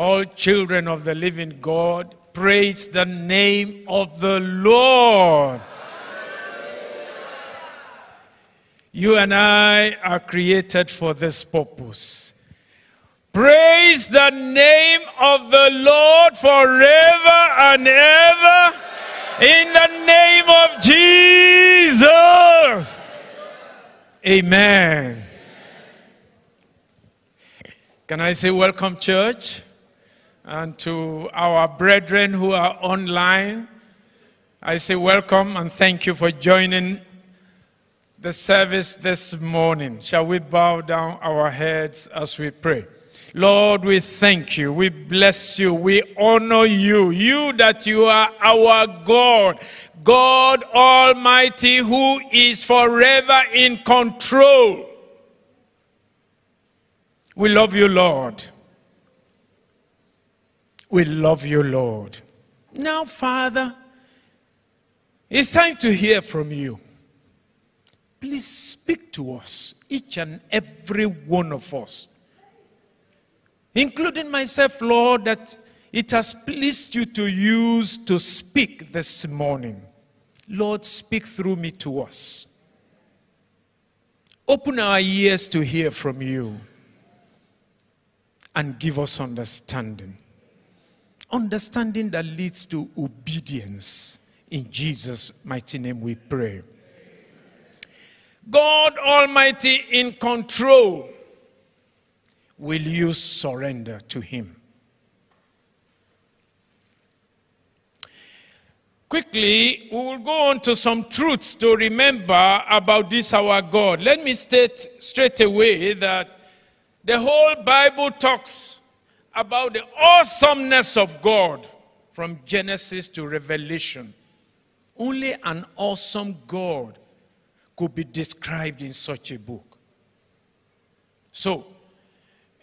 All children of the living God, praise the name of the Lord. You and I are created for this purpose. Praise the name of the Lord forever and ever in the name of Jesus. Amen. Can I say welcome, church? And to our brethren who are online, I say welcome and thank you for joining the service this morning. Shall we bow down our heads as we pray? Lord, we thank you. We bless you. We honor you. You that you are our God. God Almighty who is forever in control. We love you, Lord. We love you, Lord. Now, Father, it's time to hear from you. Please speak to us, each and every one of us, including myself, Lord, that it has pleased you to use to speak this morning. Lord, speak through me to us. Open our ears to hear from you and give us understanding. Understanding that leads to obedience. In Jesus' mighty name we pray. God Almighty in control. Will you surrender to Him? Quickly, we will go on to some truths to remember about this our God. Let me state straight away that the whole Bible talks about the awesomeness of God from Genesis to Revelation. Only an awesome God could be described in such a book. So,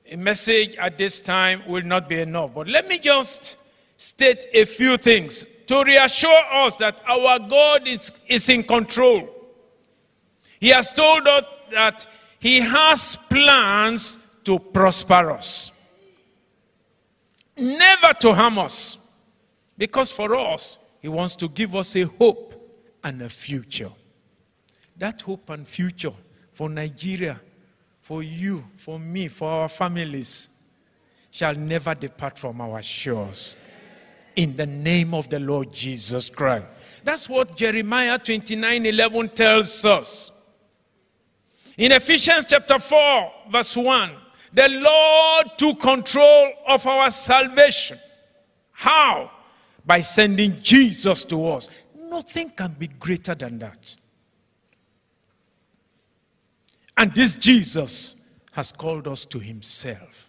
a message at this time will not be enough, but let me just state a few things to reassure us that our God is, is in control. He has told us that He has plans to prosper us, never to harm us, because for us, He wants to give us a hope and a future. That hope and future for Nigeria, for you, for me, for our families, shall never depart from our shores in the name of the Lord Jesus Christ. That's what Jeremiah 29 11 tells us. In Ephesians chapter 4, verse 1, the Lord took control of our salvation. How? By sending Jesus to us. Nothing can be greater than that. And this Jesus has called us to himself.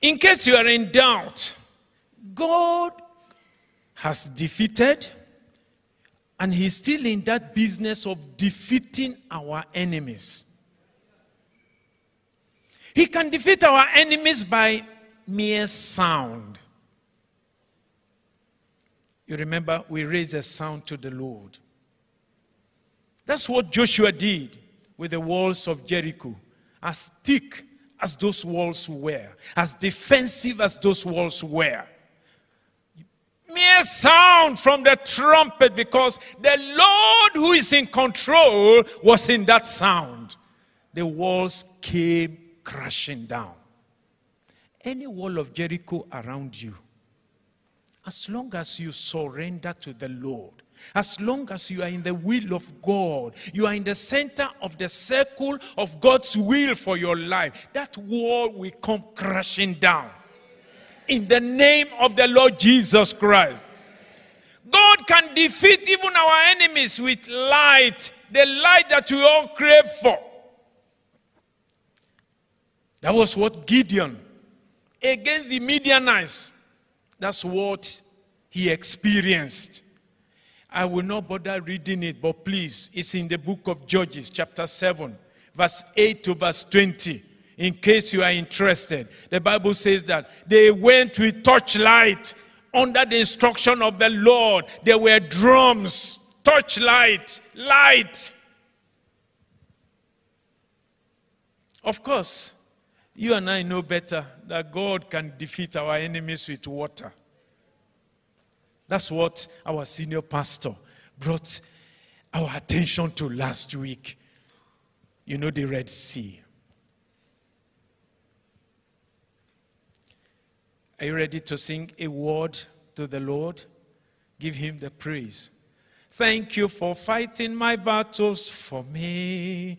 In case you are in doubt, God has defeated, and He's still in that business of defeating our enemies. He can defeat our enemies by mere sound. You remember, we raised a sound to the Lord. That's what Joshua did with the walls of Jericho, as thick as those walls were, as defensive as those walls were. Mere sound from the trumpet because the Lord who is in control was in that sound. The walls came crashing down. Any wall of Jericho around you, as long as you surrender to the Lord, as long as you are in the will of God, you are in the center of the circle of God's will for your life, that wall will come crashing down. In the name of the Lord Jesus Christ. God can defeat even our enemies with light, the light that we all crave for. That was what Gideon against the Midianites, that's what he experienced. I will not bother reading it, but please, it's in the book of Judges, chapter 7, verse 8 to verse 20. In case you are interested, the Bible says that they went with torchlight under the instruction of the Lord. There were drums, torchlight, light. Of course, you and I know better that God can defeat our enemies with water. That's what our senior pastor brought our attention to last week. You know, the Red Sea. Are you ready to sing a word to the Lord? Give him the praise. Thank you for fighting my battles for me.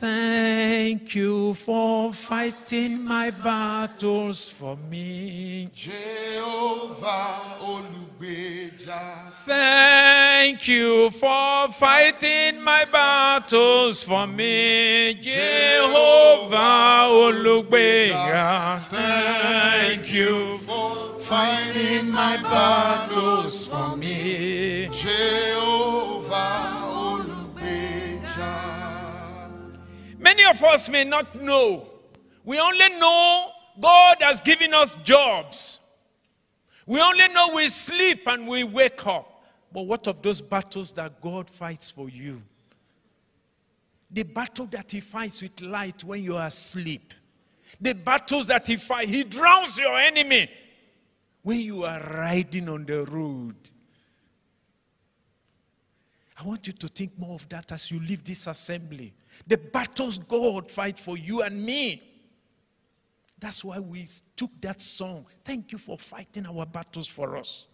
Thank you for fighting my battles for me. Jehovah Olugbeja. Thank you for fighting my battles for me. Jehovah Olugbeja. Thank you for fighting my battles for me. Jehovah Many of us may not know. We only know God has given us jobs. We only know we sleep and we wake up. But what of those battles that God fights for you? The battle that He fights with light when you are asleep. The battles that He fights, He drowns your enemy when you are riding on the road. I want you to think more of that as you leave this assembly. The battles God fight for you and me. That's why we took that song. Thank you for fighting our battles for us.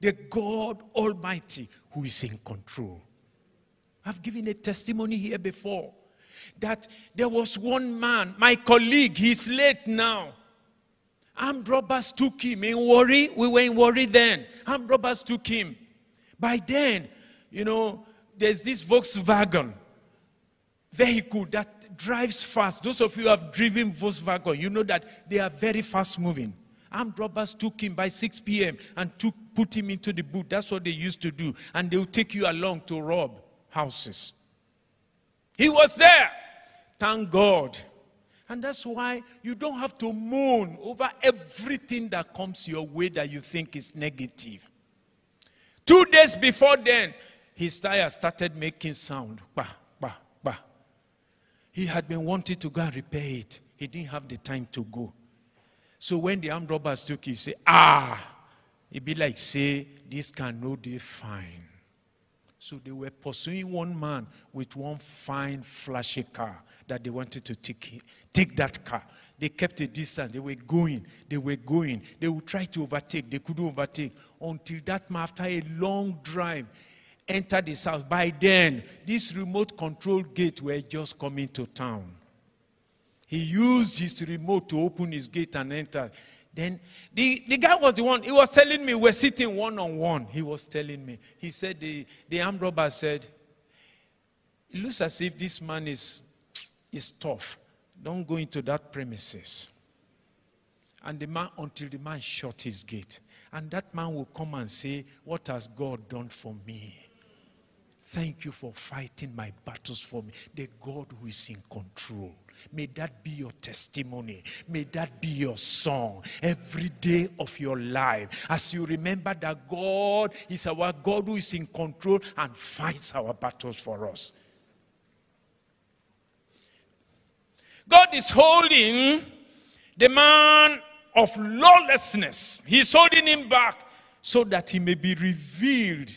The God Almighty who is in control. I've given a testimony here before that there was one man, my colleague, he's late now. Armed robbers took him in Warri. We were in Warri then. Armed robbers took him. By then, you know, there's this Volkswagen vehicle that drives fast. Those of you who have driven Volkswagen, you know that they are very fast moving. Armed robbers took him by 6 p.m. and took, put him into the boot. That's what they used to do. And they would take you along to rob houses. He was there. Thank God. And that's why you don't have to moan over everything that comes your way that you think is negative. Two days before then, his tire started making sound. Bah. He had been wanting to go and repair it. He didn't have the time to go. So when the armed robbers took it, he said, Ah, it be like, say, this can no day fine. So they were pursuing one man with one fine, flashy car that they wanted to take, take that car. They kept a distance. They were going. They were going. They would try to overtake. They couldn't overtake until that man, after a long drive, entered his house. By then, this remote control gate were just coming to town. He used his remote to open his gate and enter. Then the, the guy was the one, he was telling me, we're sitting one on one. He was telling me. He said, the, the armed robber said, it looks as if this man is, is tough. Don't go into that premises. And the man, until the man shut his gate. And that man will come and say, What has God done for me? Thank you for fighting my battles for me. The God who is in control. May that be your testimony. May that be your song every day of your life. As you remember that God is our God who is in control and fights our battles for us. God is holding the man of lawlessness, He's holding him back so that he may be revealed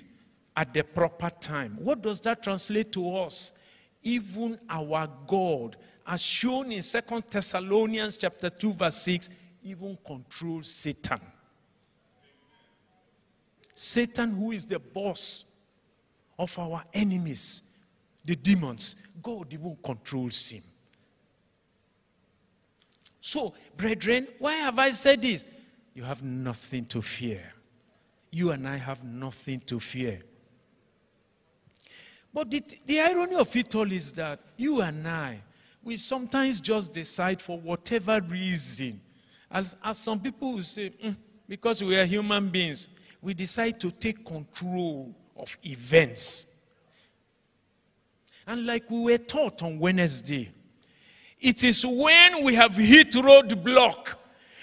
at the proper time. What does that translate to us? Even our God, as shown in Second Thessalonians chapter 2, verse 6, even controls Satan. Satan, who is the boss of our enemies, the demons, God even controls him. So, brethren, why have I said this? You have nothing to fear. You and I have nothing to fear. But the, the irony of it all is that you and I, we sometimes just decide for whatever reason. As, as some people will say, mm, because we are human beings, we decide to take control of events. And like we were taught on Wednesday, it is when we have hit roadblock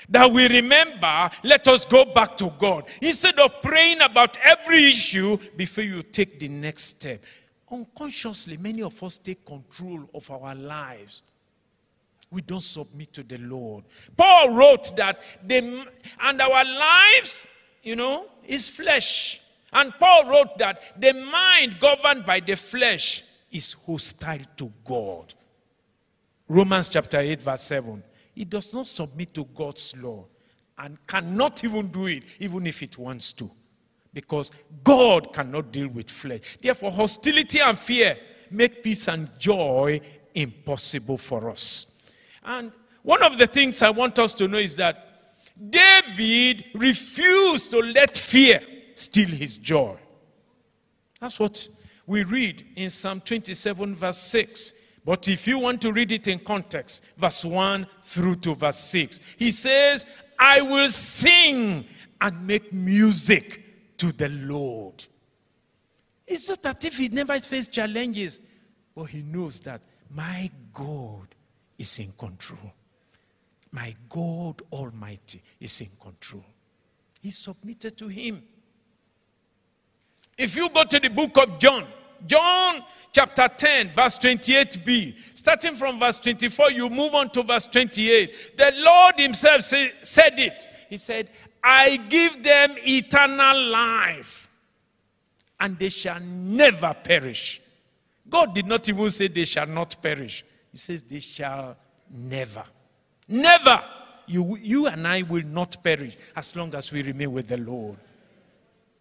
that we remember, let us go back to God. Instead of praying about every issue before you take the next step. Unconsciously, many of us take control of our lives. We don't submit to the Lord. Paul wrote that the, and our lives, you know, is flesh. And Paul wrote that the mind governed by the flesh is hostile to God. Romans chapter 8, verse 7. It does not submit to God's law and cannot even do it, even if it wants to. Because God cannot deal with flesh. Therefore, hostility and fear make peace and joy impossible for us. And one of the things I want us to know is that David refused to let fear steal his joy. That's what we read in Psalm 27, verse 6. But if you want to read it in context, verse 1 through to verse 6, he says, I will sing and make music to the Lord. It's not that if he never faced challenges, but he knows that my God is in control. My God Almighty is in control. He submitted to him. If you go to the book of John, John chapter 10, verse 28b, starting from verse 24, you move on to verse 28. The Lord Himself say, said it. He said, I give them eternal life, and they shall never perish. God did not even say they shall not perish, He says they shall never. Never. You, you and I will not perish as long as we remain with the Lord.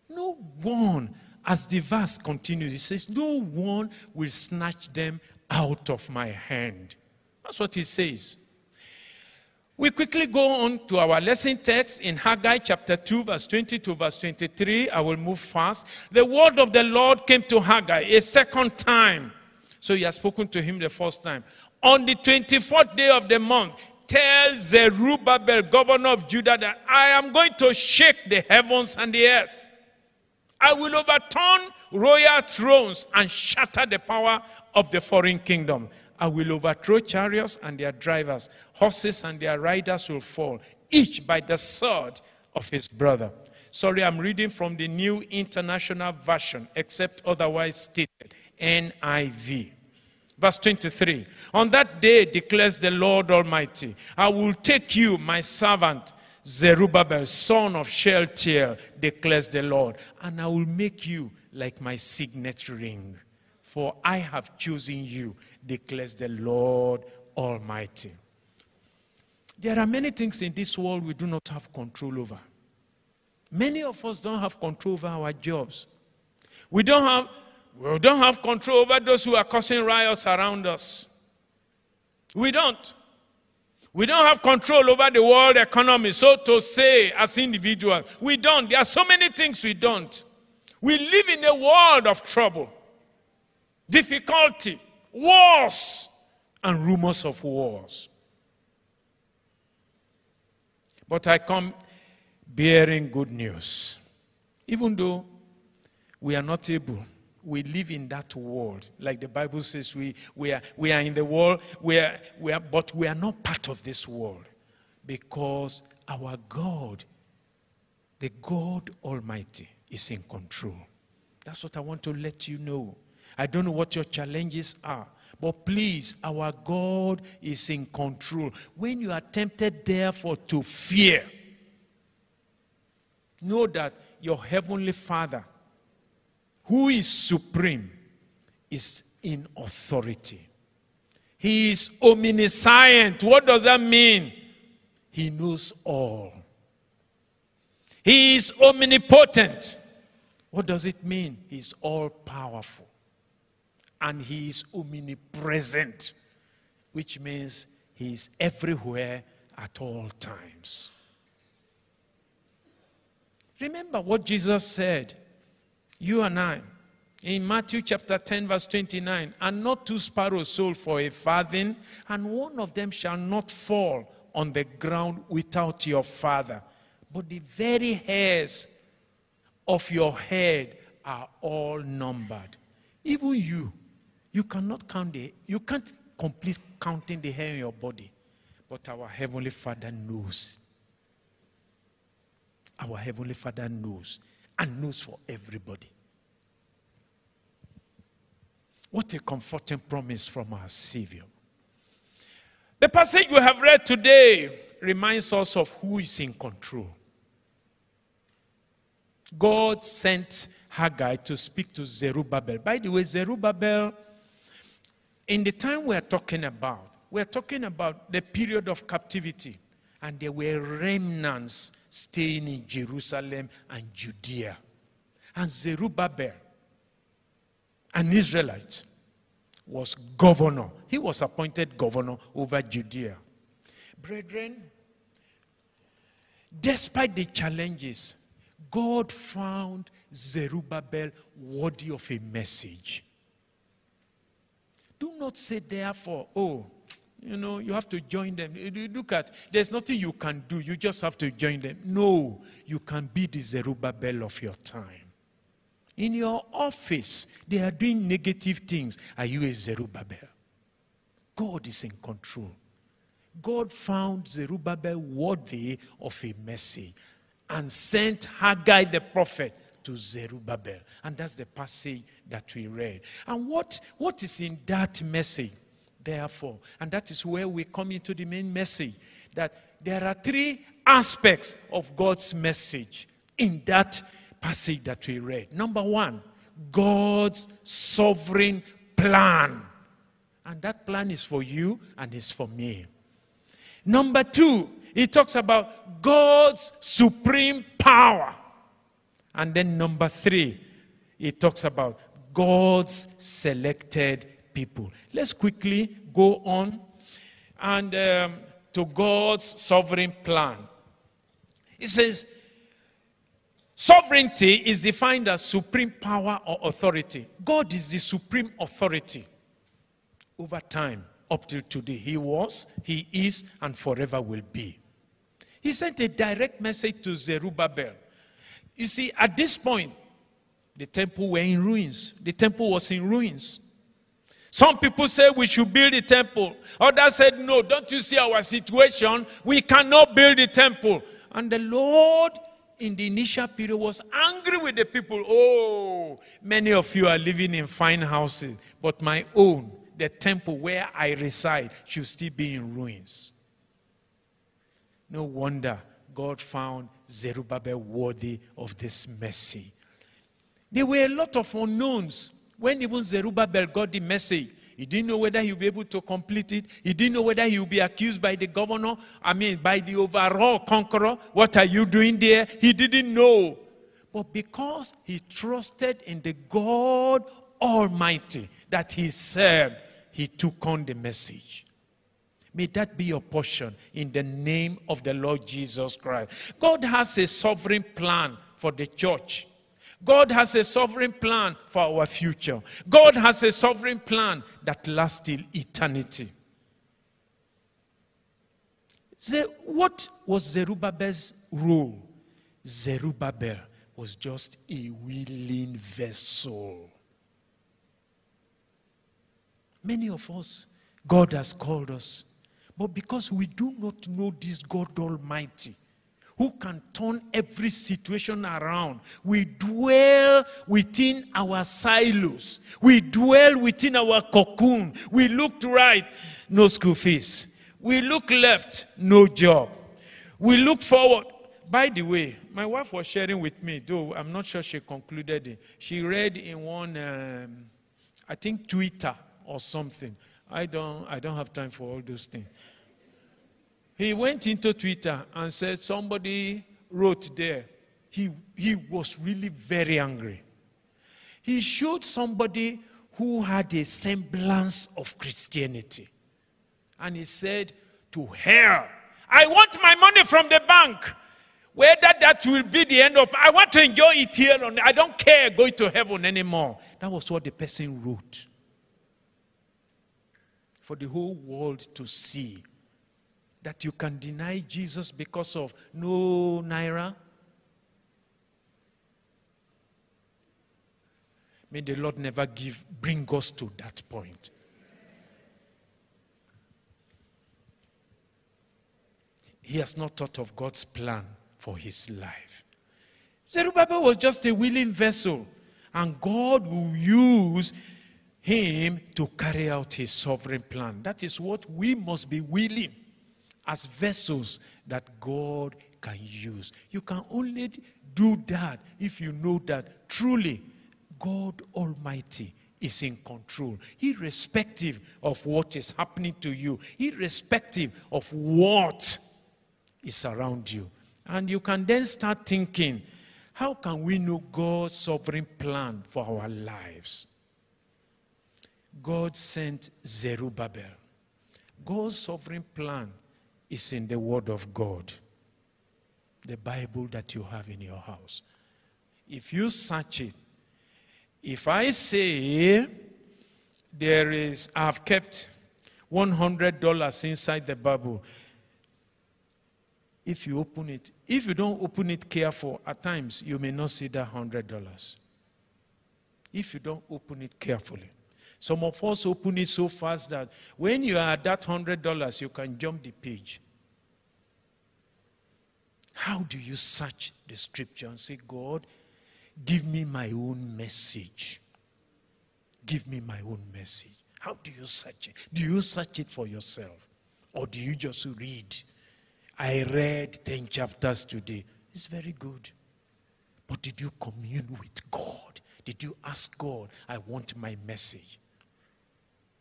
No one as the verse continues, he says, No one will snatch them out of my hand. That's what he says. We quickly go on to our lesson text in Haggai chapter 2, verse 20 to verse 23. I will move fast. The word of the Lord came to Haggai a second time. So he has spoken to him the first time. On the 24th day of the month, tell Zerubbabel, governor of Judah, that I am going to shake the heavens and the earth. I will overturn royal thrones and shatter the power of the foreign kingdom. I will overthrow chariots and their drivers. Horses and their riders will fall, each by the sword of his brother. Sorry, I'm reading from the New International Version, except otherwise stated NIV. Verse 23 On that day declares the Lord Almighty, I will take you, my servant, Zerubbabel, son of Shealtiel, declares the Lord, and I will make you like my signet ring. For I have chosen you, declares the Lord Almighty. There are many things in this world we do not have control over. Many of us don't have control over our jobs. We don't have, we don't have control over those who are causing riots around us. We don't. We don't have control over the world economy, so to say, as individuals. We don't. There are so many things we don't. We live in a world of trouble, difficulty, wars, and rumors of wars. But I come bearing good news. Even though we are not able we live in that world. Like the Bible says, we, we, are, we are in the world, we are, we are, but we are not part of this world because our God, the God Almighty, is in control. That's what I want to let you know. I don't know what your challenges are, but please, our God is in control. When you are tempted, therefore, to fear, know that your heavenly Father who is supreme, is in authority. He is omniscient. What does that mean? He knows all. He is omnipotent. What does it mean? He's all powerful. And he is omnipresent, which means he is everywhere at all times. Remember what Jesus said you and I. In Matthew chapter 10, verse 29, and not two sparrows sold for a farthing, and one of them shall not fall on the ground without your father. But the very hairs of your head are all numbered. Even you, you cannot count the, you can't complete counting the hair in your body. But our Heavenly Father knows. Our Heavenly Father knows and knows for everybody. What a comforting promise from our Savior. The passage we have read today reminds us of who is in control. God sent Haggai to speak to Zerubbabel. By the way, Zerubbabel, in the time we are talking about, we are talking about the period of captivity, and there were remnants staying in Jerusalem and Judea. And Zerubbabel, an Israelite, was governor. He was appointed governor over Judea. Brethren, despite the challenges, God found Zerubbabel worthy of a message. Do not say, therefore, oh, you know, you have to join them. Look at, there's nothing you can do. You just have to join them. No, you can be the Zerubbabel of your time. In your office, they are doing negative things. Are you a Zerubbabel? God is in control. God found Zerubbabel worthy of a message and sent Haggai the prophet to Zerubbabel. And that's the passage that we read. And what, what is in that message, therefore? And that is where we come into the main message that there are three aspects of God's message in that passage that we read. Number one, God's sovereign plan. And that plan is for you and is for me. Number two, he talks about God's supreme power. And then number three, it talks about God's selected people. Let's quickly go on and um, to God's sovereign plan. It says, sovereignty is defined as supreme power or authority. God is the supreme authority over time up till today. He was, He is, and forever will be. He sent a direct message to Zerubbabel. You see, at this point, the temple were in ruins. The temple was in ruins. Some people say we should build the temple. Others said, no, don't you see our situation? We cannot build the temple. And the Lord, in the initial period, was angry with the people. Oh, many of you are living in fine houses, but my own, the temple where I reside, should still be in ruins. No wonder God found Zerubbabel worthy of this mercy. There were a lot of unknowns when even Zerubbabel got the message. He didn't know whether he would be able to complete it. He didn't know whether he would be accused by the governor, I mean, by the overall conqueror. What are you doing there? He didn't know. But because he trusted in the God Almighty that he served, he took on the message. May that be your portion in the name of the Lord Jesus Christ. God has a sovereign plan for the church. God has a sovereign plan for our future. God has a sovereign plan that lasts till eternity. What was Zerubbabel's role? Zerubbabel was just a willing vessel. Many of us, God has called us but because we do not know this God Almighty, who can turn every situation around, we dwell within our silos. We dwell within our cocoon. We look right, no school fees. We look left, no job. We look forward. By the way, my wife was sharing with me, though I'm not sure she concluded it. She read in one, um, I think, Twitter or something I don't, I don't have time for all those things. He went into Twitter and said somebody wrote there. He, he was really very angry. He showed somebody who had a semblance of Christianity. And he said, To hell, I want my money from the bank. Whether that will be the end of I want to enjoy it here. I don't care going to heaven anymore. That was what the person wrote for the whole world to see that you can deny Jesus because of no naira? May the Lord never give bring us to that point. He has not thought of God's plan for his life. Zerubbabel was just a willing vessel, and God will use Him to carry out His sovereign plan. That is what we must be willing as vessels that God can use. You can only do that if you know that truly God Almighty is in control, irrespective of what is happening to you, irrespective of what is around you. And you can then start thinking, how can we know God's sovereign plan for our lives? God sent Zerubbabel. God's sovereign plan is in the Word of God, the Bible that you have in your house. If you search it, if I say there is, I've kept $100 inside the Bible, if you open it, if you don't open it careful, at times you may not see that $100. If you don't open it carefully. Some of us open it so fast that when you are at that $100, you can jump the page. How do you search the scripture and say, God, give me my own message? Give me my own message. How do you search it? Do you search it for yourself? Or do you just read I read 10 chapters today. It's very good. But did you commune with God? Did you ask God, I want my message?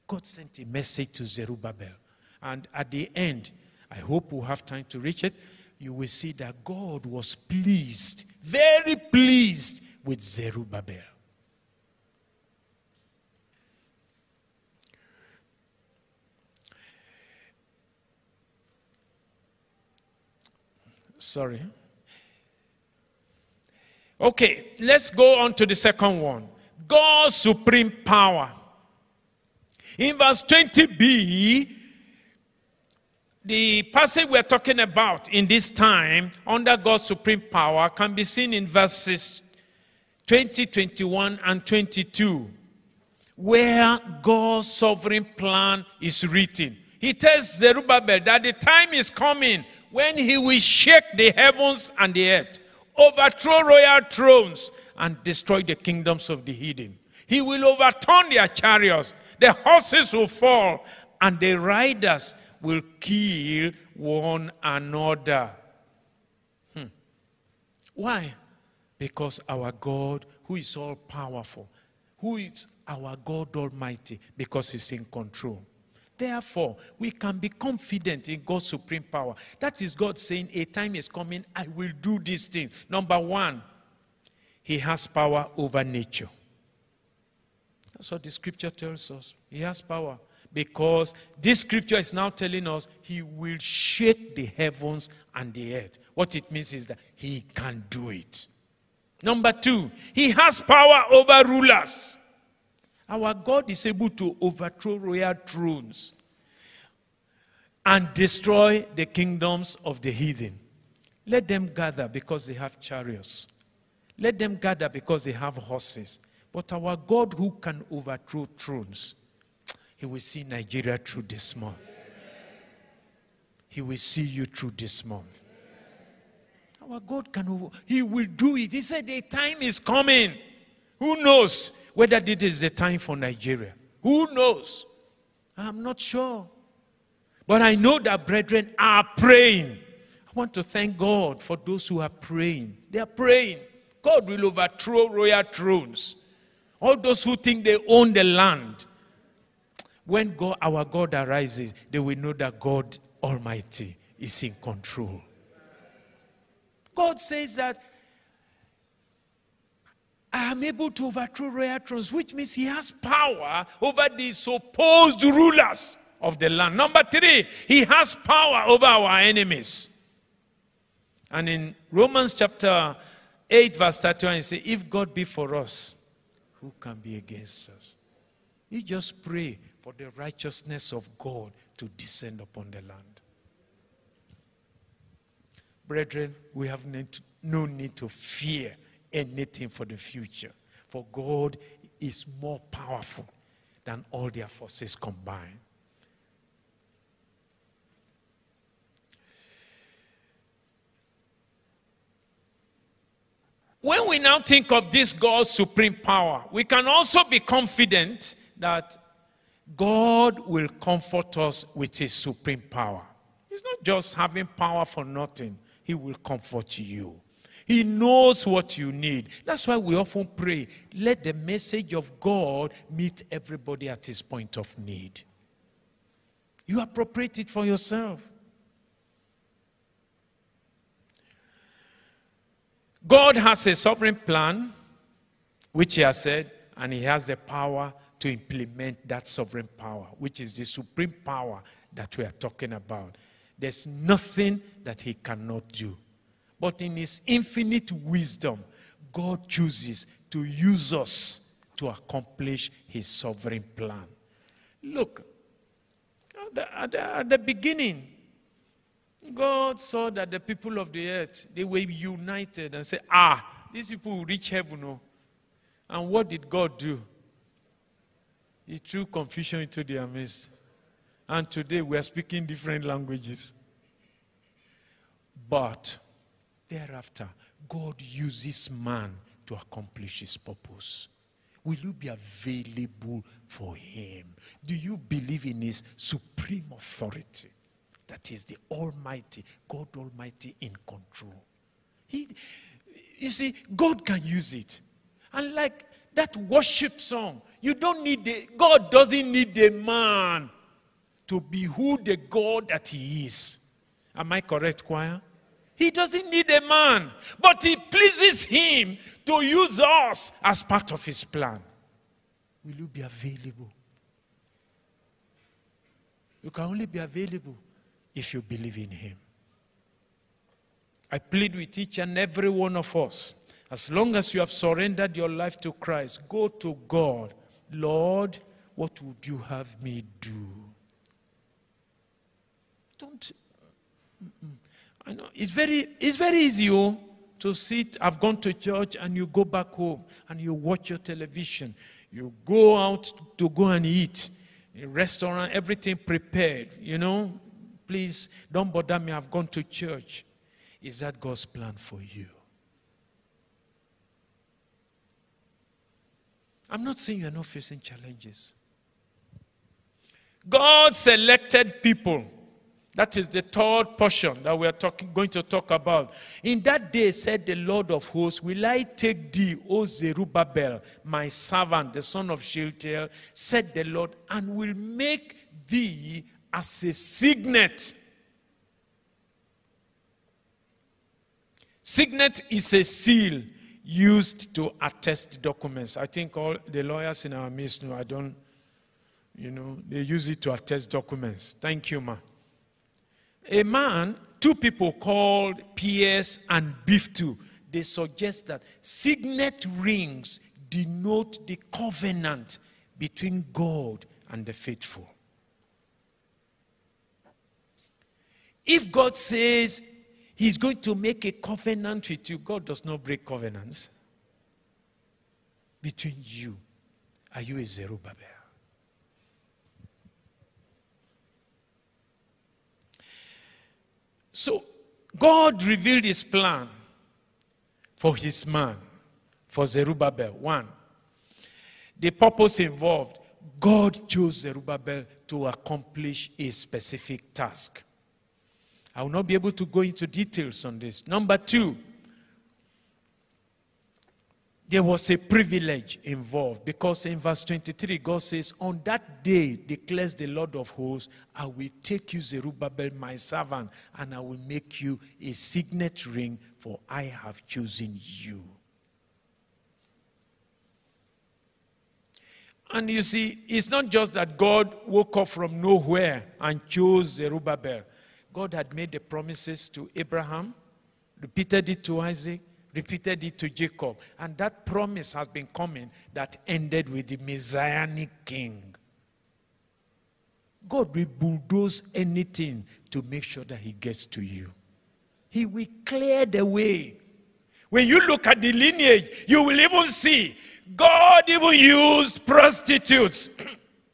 God sent a message to Zerubbabel. And at the end, I hope we'll have time to reach it. You will see that God was pleased, very pleased with Zerubbabel. Sorry. Okay, let's go on to the second one God's supreme power. In verse 20b, the passage we're talking about in this time under God's supreme power can be seen in verses 20, 21, and 22, where God's sovereign plan is written. He tells Zerubbabel that the time is coming when he will shake the heavens and the earth, overthrow royal thrones, and destroy the kingdoms of the hidden. He will overturn their chariots, the horses will fall, and the riders will kill one another. Hmm. Why? Because our God, who is all powerful, who is our God Almighty, because He's in control. Therefore, we can be confident in God's supreme power. That is God saying, A time is coming, I will do this thing. Number one, He has power over nature. That's what the scripture tells us. He has power. Because this scripture is now telling us He will shake the heavens and the earth. What it means is that He can do it. Number two, He has power over rulers. Our God is able to overthrow royal thrones and destroy the kingdoms of the heathen. Let them gather because they have chariots. Let them gather because they have horses. But our God, who can overthrow thrones, He will see Nigeria through this month. He will see you through this month. Our God can, He will do it. He said, The time is coming. Who knows? whether this is the time for Nigeria. Who knows? I'm not sure. But I know that brethren are praying. I want to thank God for those who are praying. They are praying. God will overthrow royal thrones. All those who think they own the land. When God, our God arises, they will know that God Almighty is in control. God says that I am able to overthrow royal thrones, which means he has power over the supposed rulers of the land. Number three, he has power over our enemies. And in Romans chapter 8, verse 31, he says, If God be for us, who can be against us? You just pray for the righteousness of God to descend upon the land. Brethren, we have no need to fear anything for the future. For God is more powerful than all their forces combined. When we now think of this God's supreme power, we can also be confident that God will comfort us with his supreme power. He's not just having power for nothing, he will comfort you. He knows what you need. That's why we often pray, let the message of God meet everybody at his point of need. You appropriate it for yourself. God has a sovereign plan, which He has said, and He has the power to implement that sovereign power, which is the supreme power that we are talking about. There's nothing that He cannot do. But in His infinite wisdom, God chooses to use us to accomplish His sovereign plan. Look, at the, at the, at the beginning, God saw that the people of the earth, they were united and said, ah, these people will reach heaven. Oh. And what did God do? He threw confusion into their midst. And today we are speaking different languages. But thereafter, God uses man to accomplish his purpose. Will you be available for him? Do you believe in his supreme authority? That is the Almighty, God Almighty in control. He, you see, God can use it. And like that worship song, you don't need the, God doesn't need a man to be who the God that He is. Am I correct, choir? He doesn't need a man, but He pleases Him to use us as part of His plan. Will you be available? You can only be available if you believe in Him. I plead with each and every one of us as long as you have surrendered your life to Christ, go to God. Lord, what would you have me do? Don't. I know it's very, it's very easy oh, to sit. I've gone to church and you go back home and you watch your television. You go out to go and eat. A restaurant, everything prepared. You know, Please don't bother me. I've gone to church. Is that God's plan for you? I'm not saying you're not facing challenges. God selected people. That is the third portion that we are talking, going to talk about. In that day, said the Lord of hosts, Will I take thee, O Zerubbabel, my servant, the son of Shealtiel, said the Lord, and will make thee as a signet. Signet is a seal used to attest documents. I think all the lawyers in our midst know. I don't, you know, they use it to attest documents. Thank you, ma. A man, two people called Pierce and Biftu, they suggest that signet rings denote the covenant between God and the faithful. If God says He's going to make a covenant with you, God does not break covenants. Between you, are you a Zerubbabel? So, God revealed His plan for His man, for Zerubbabel. One, the purpose involved, God chose Zerubbabel to accomplish a specific task. I will not be able to go into details on this. Number two, there was a privilege involved because in verse 23, God says, On that day declares the Lord of hosts, I will take you, Zerubbabel, my servant, and I will make you a signet ring, for I have chosen you. And you see, it's not just that God woke up from nowhere and chose Zerubbabel. God had made the promises to Abraham, repeated it to Isaac, repeated it to Jacob. And that promise has been coming that ended with the Messianic king. God will bulldoze anything to make sure that he gets to you. He will clear the way. When you look at the lineage, you will even see God even used prostitutes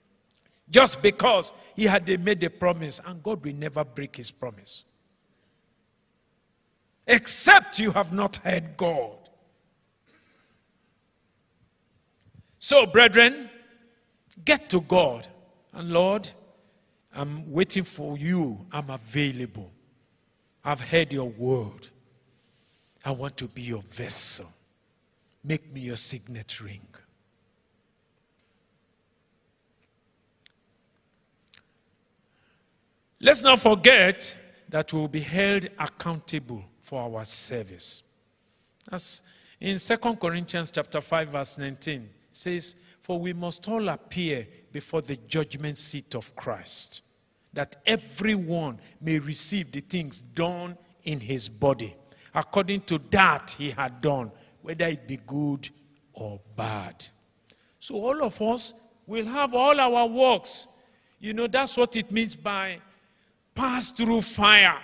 just because he had made a promise, and God will never break his promise. Except you have not heard God. So, brethren, Get to God. And Lord, I'm waiting for you. I'm available. I've heard your word. I want to be your vessel. Make me your signet ring. Let's not forget that we'll be held accountable for our service. As in 2 Corinthians chapter 5 verse 19 says, "For we must all appear before the judgment seat of Christ, that everyone may receive the things done in his body, according to that he had done, whether it be good or bad." So all of us will have all our works. You know, that's what it means by pass through fire.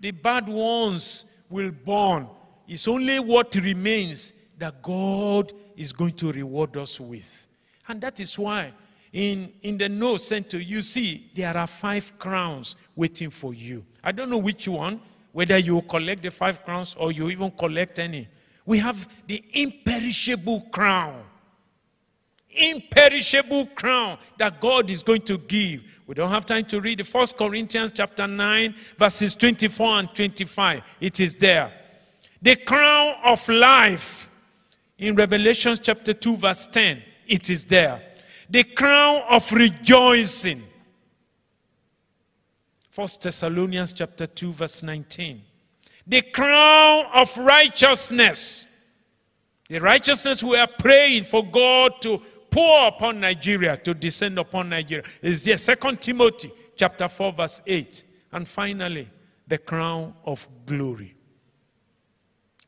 The bad ones will burn. It's only what remains that God is going to reward us with. And that is why in, in the note sent to you, see, there are five crowns waiting for you. I don't know which one, whether you collect the five crowns or you even collect any. We have the imperishable crown. Imperishable crown that God is going to give. We don't have time to read the First Corinthians chapter 9, verses 24 and 25. It is there. The crown of life in Revelation chapter 2, verse 10. It is there. The crown of rejoicing. First Thessalonians chapter 2, verse 19. The crown of righteousness. The righteousness we are praying for God to pour upon Nigeria, to descend upon Nigeria. Is there. Second Timothy chapter 4, verse 8. And finally, the crown of glory.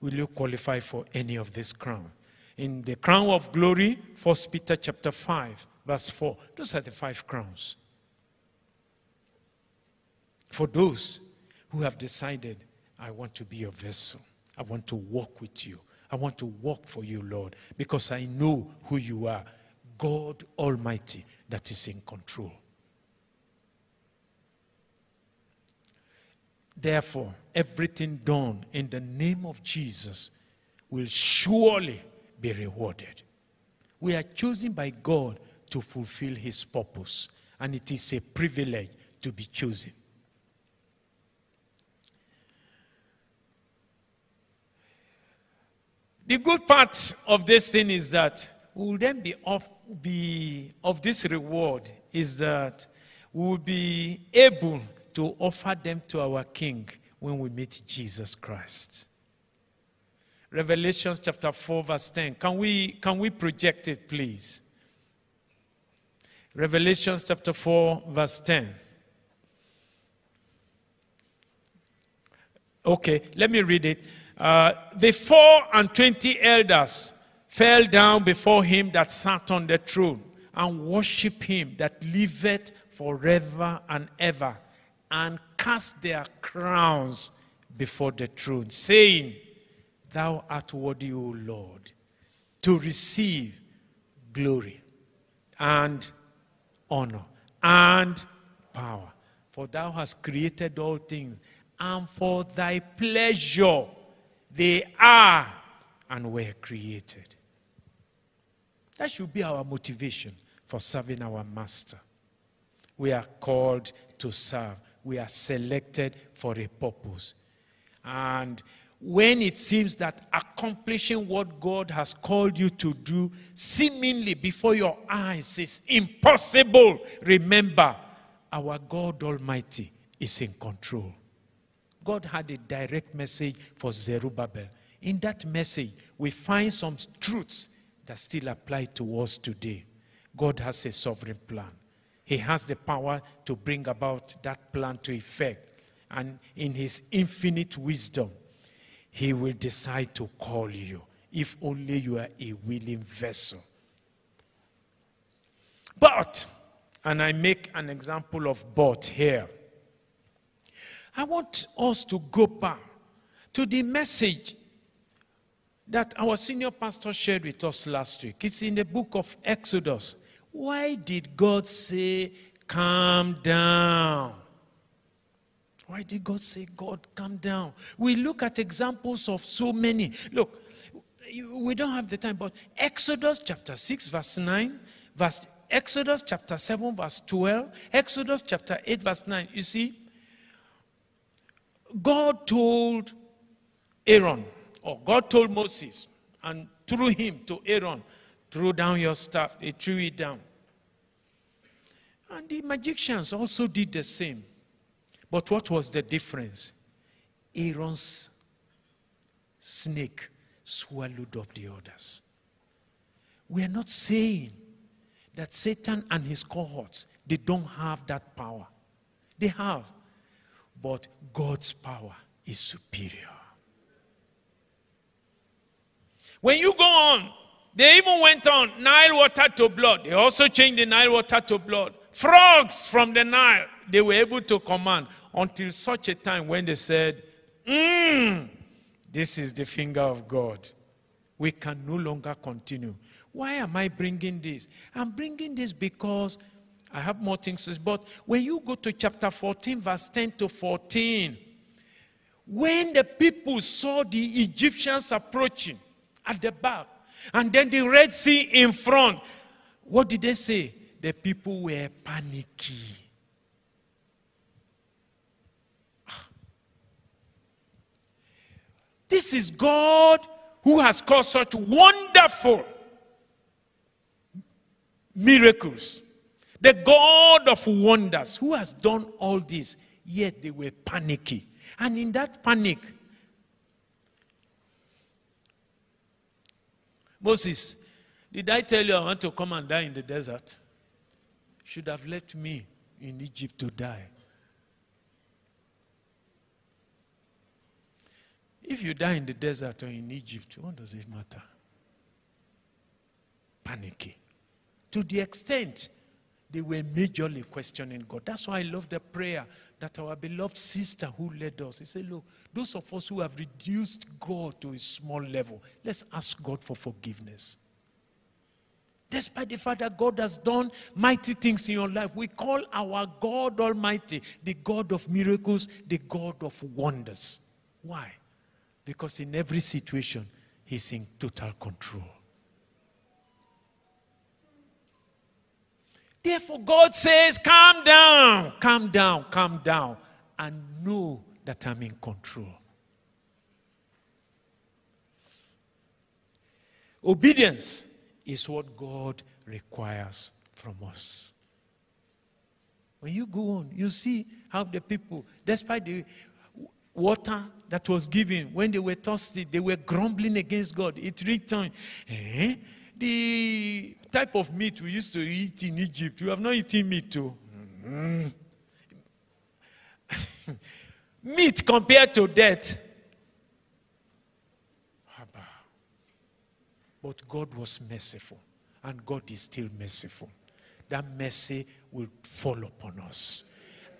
Will you qualify for any of this crown? In the crown of glory, First Peter chapter 5, verse 4. Those are the five crowns. For those who have decided, I want to be your vessel, I want to walk with you, I want to walk for you, Lord, because I know who you are God Almighty that is in control. Therefore, everything done in the name of Jesus will surely be rewarded. We are chosen by God to fulfill His purpose, and it is a privilege to be chosen. The good part of this thing is that we will then be of, be of this reward is that we will be able to offer them to our King when we meet Jesus Christ. Revelation chapter 4, verse 10. Can we, can we project it, please? Revelation chapter 4, verse 10. Okay, let me read it. Uh, the four and twenty elders fell down before him that sat on the throne and worshiped him that liveth forever and ever and cast their crowns before the throne, saying, Thou art worthy, O Lord, to receive glory and honor and power. For thou hast created all things, and for thy pleasure they are and were created. That should be our motivation for serving our master. We are called to serve, we are selected for a purpose. And when it seems that accomplishing what God has called you to do seemingly before your eyes is impossible, remember our God Almighty is in control. God had a direct message for Zerubbabel. In that message, we find some truths that still apply to us today. God has a sovereign plan. He has the power to bring about that plan to effect. And in His infinite wisdom, He will decide to call you if only you are a willing vessel. But, and I make an example of but here, I want us to go back to the message that our senior pastor shared with us last week. It's in the book of Exodus. Why did God say, Calm down? Why did God say, God, calm down? We look at examples of so many. Look, we don't have the time, but Exodus chapter 6, verse 9, verse Exodus chapter 7, verse 12, Exodus chapter 8, verse 9. You see, God told Aaron, or God told Moses, and through him to Aaron, throw down your staff. They threw it down. And the magicians also did the same. But what was the difference? Aaron's snake swallowed up the others. We are not saying that Satan and his cohorts they don't have that power. They have. But God's power is superior. When you go on, they even went on Nile water to blood. They also changed the Nile water to blood. Frogs from the Nile, they were able to command until such a time when they said, Mmm, this is the finger of God. We can no longer continue. Why am I bringing this? I'm bringing this because I have more things. But when you go to chapter 14, verse 10 to 14, when the people saw the Egyptians approaching at the back, and then the Red Sea in front, what did they say? The people were panicky. Ah. This is God who has caused such wonderful miracles. The God of wonders who has done all this, yet they were panicky. And in that panic, Moses, did I tell you I want to come and die in the desert? Should have left me in Egypt to die. If you die in the desert or in Egypt, what does it matter? Panicky. To the extent they were majorly questioning God. That's why I love the prayer that our beloved sister who led us, he said, Look, those of us who have reduced God to a small level, let's ask God for forgiveness. Despite the fact that God has done mighty things in your life, we call our God Almighty the God of miracles, the God of wonders. Why? Because in every situation, He's in total control. Therefore, God says, Calm down, calm down, calm down, and know that I'm in control. Obedience is what God requires from us. When you go on, you see how the people, despite the water that was given, when they were thirsty, they were grumbling against God. It returned. Eh? The type of meat we used to eat in Egypt, we have not eaten meat too. Mm. meat compared to death. But God was merciful, and God is still merciful. That mercy will fall upon us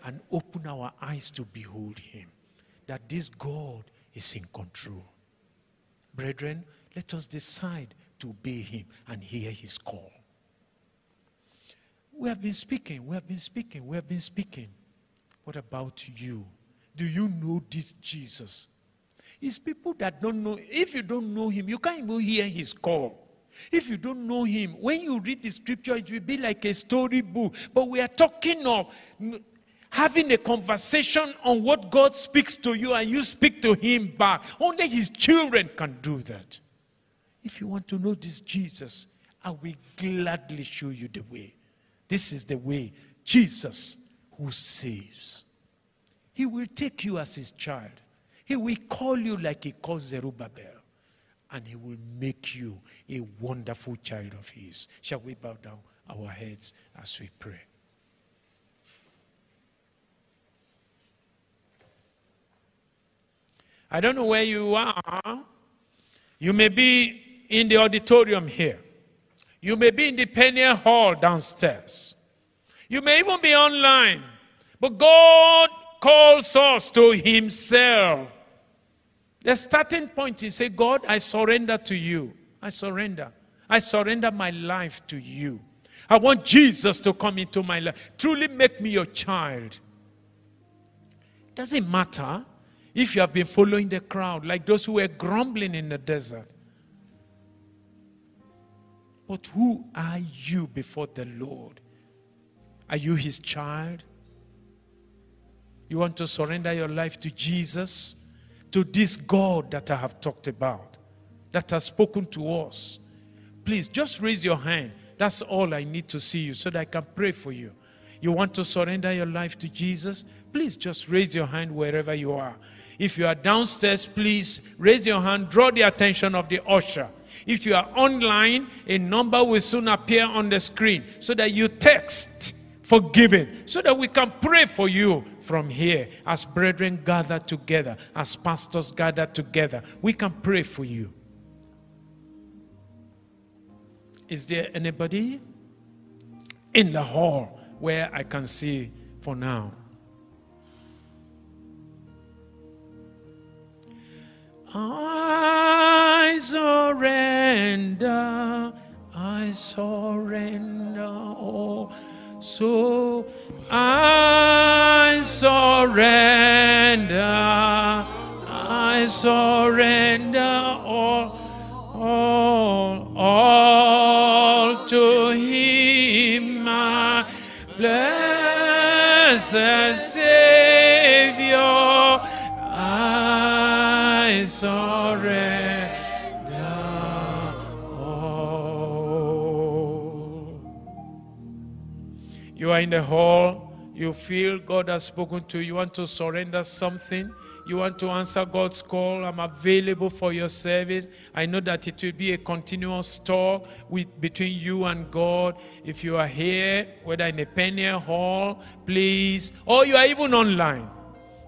and open our eyes to behold Him. That this God is in control. Brethren, let us decide to obey Him and hear His call. We have been speaking, we have been speaking, we have been speaking. What about you? Do you know this Jesus? It's people that don't know. If you don't know him, you can't even hear his call. If you don't know him, when you read the scripture, it will be like a storybook. But we are talking of having a conversation on what God speaks to you and you speak to him back. Only his children can do that. If you want to know this Jesus, I will gladly show you the way. This is the way Jesus who saves. He will take you as his child. He will call you like he calls Zerubbabel. And he will make you a wonderful child of his. Shall we bow down our heads as we pray? I don't know where you are. You may be in the auditorium here. You may be in the Peniel Hall downstairs. You may even be online. But God calls us to Himself. The starting point is say, God, I surrender to you. I surrender. I surrender my life to you. I want Jesus to come into my life. Truly make me your child. Doesn't matter if you have been following the crowd, like those who were grumbling in the desert. But who are you before the Lord? Are you his child? You want to surrender your life to Jesus, to this God that I have talked about, that has spoken to us. Please just raise your hand. That's all I need to see you so that I can pray for you. You want to surrender your life to Jesus? Please just raise your hand wherever you are. If you are downstairs, please raise your hand, draw the attention of the usher. If you are online, a number will soon appear on the screen so that you text forgiving so that we can pray for you from here as brethren gather together, as pastors gather together. We can pray for you. Is there anybody in the hall where I can see for now? I surrender, I surrender. Oh, so I surrender, I surrender all, all, all to Him, my blessed Savior. I surrender all. You are in the hall, you feel God has spoken to you, you want to surrender something, you want to answer God's call. I'm available for your service. I know that it will be a continuous talk with, between you and God. If you are here, whether in a Peniel hall, please, or you are even online.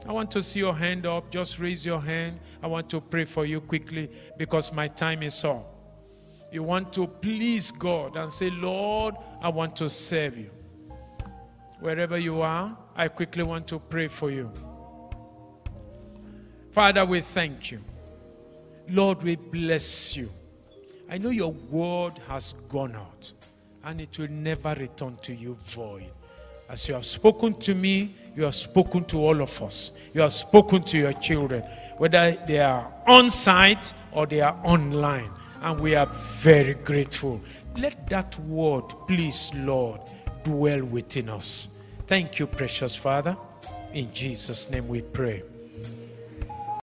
I want to see your hand up. Just raise your hand. I want to pray for you quickly because my time is up. You want to please God and say, Lord, I want to serve you. Wherever you are, I quickly want to pray for you. Father, we thank you. Lord, we bless you. I know your word has gone out and it will never return to you void. As you have spoken to me, you have spoken to all of us. You have spoken to your children, whether they are on site or they are online. And we are very grateful. Let that word, please, Lord, dwell within us. Thank you, precious Father. In Jesus' name we pray.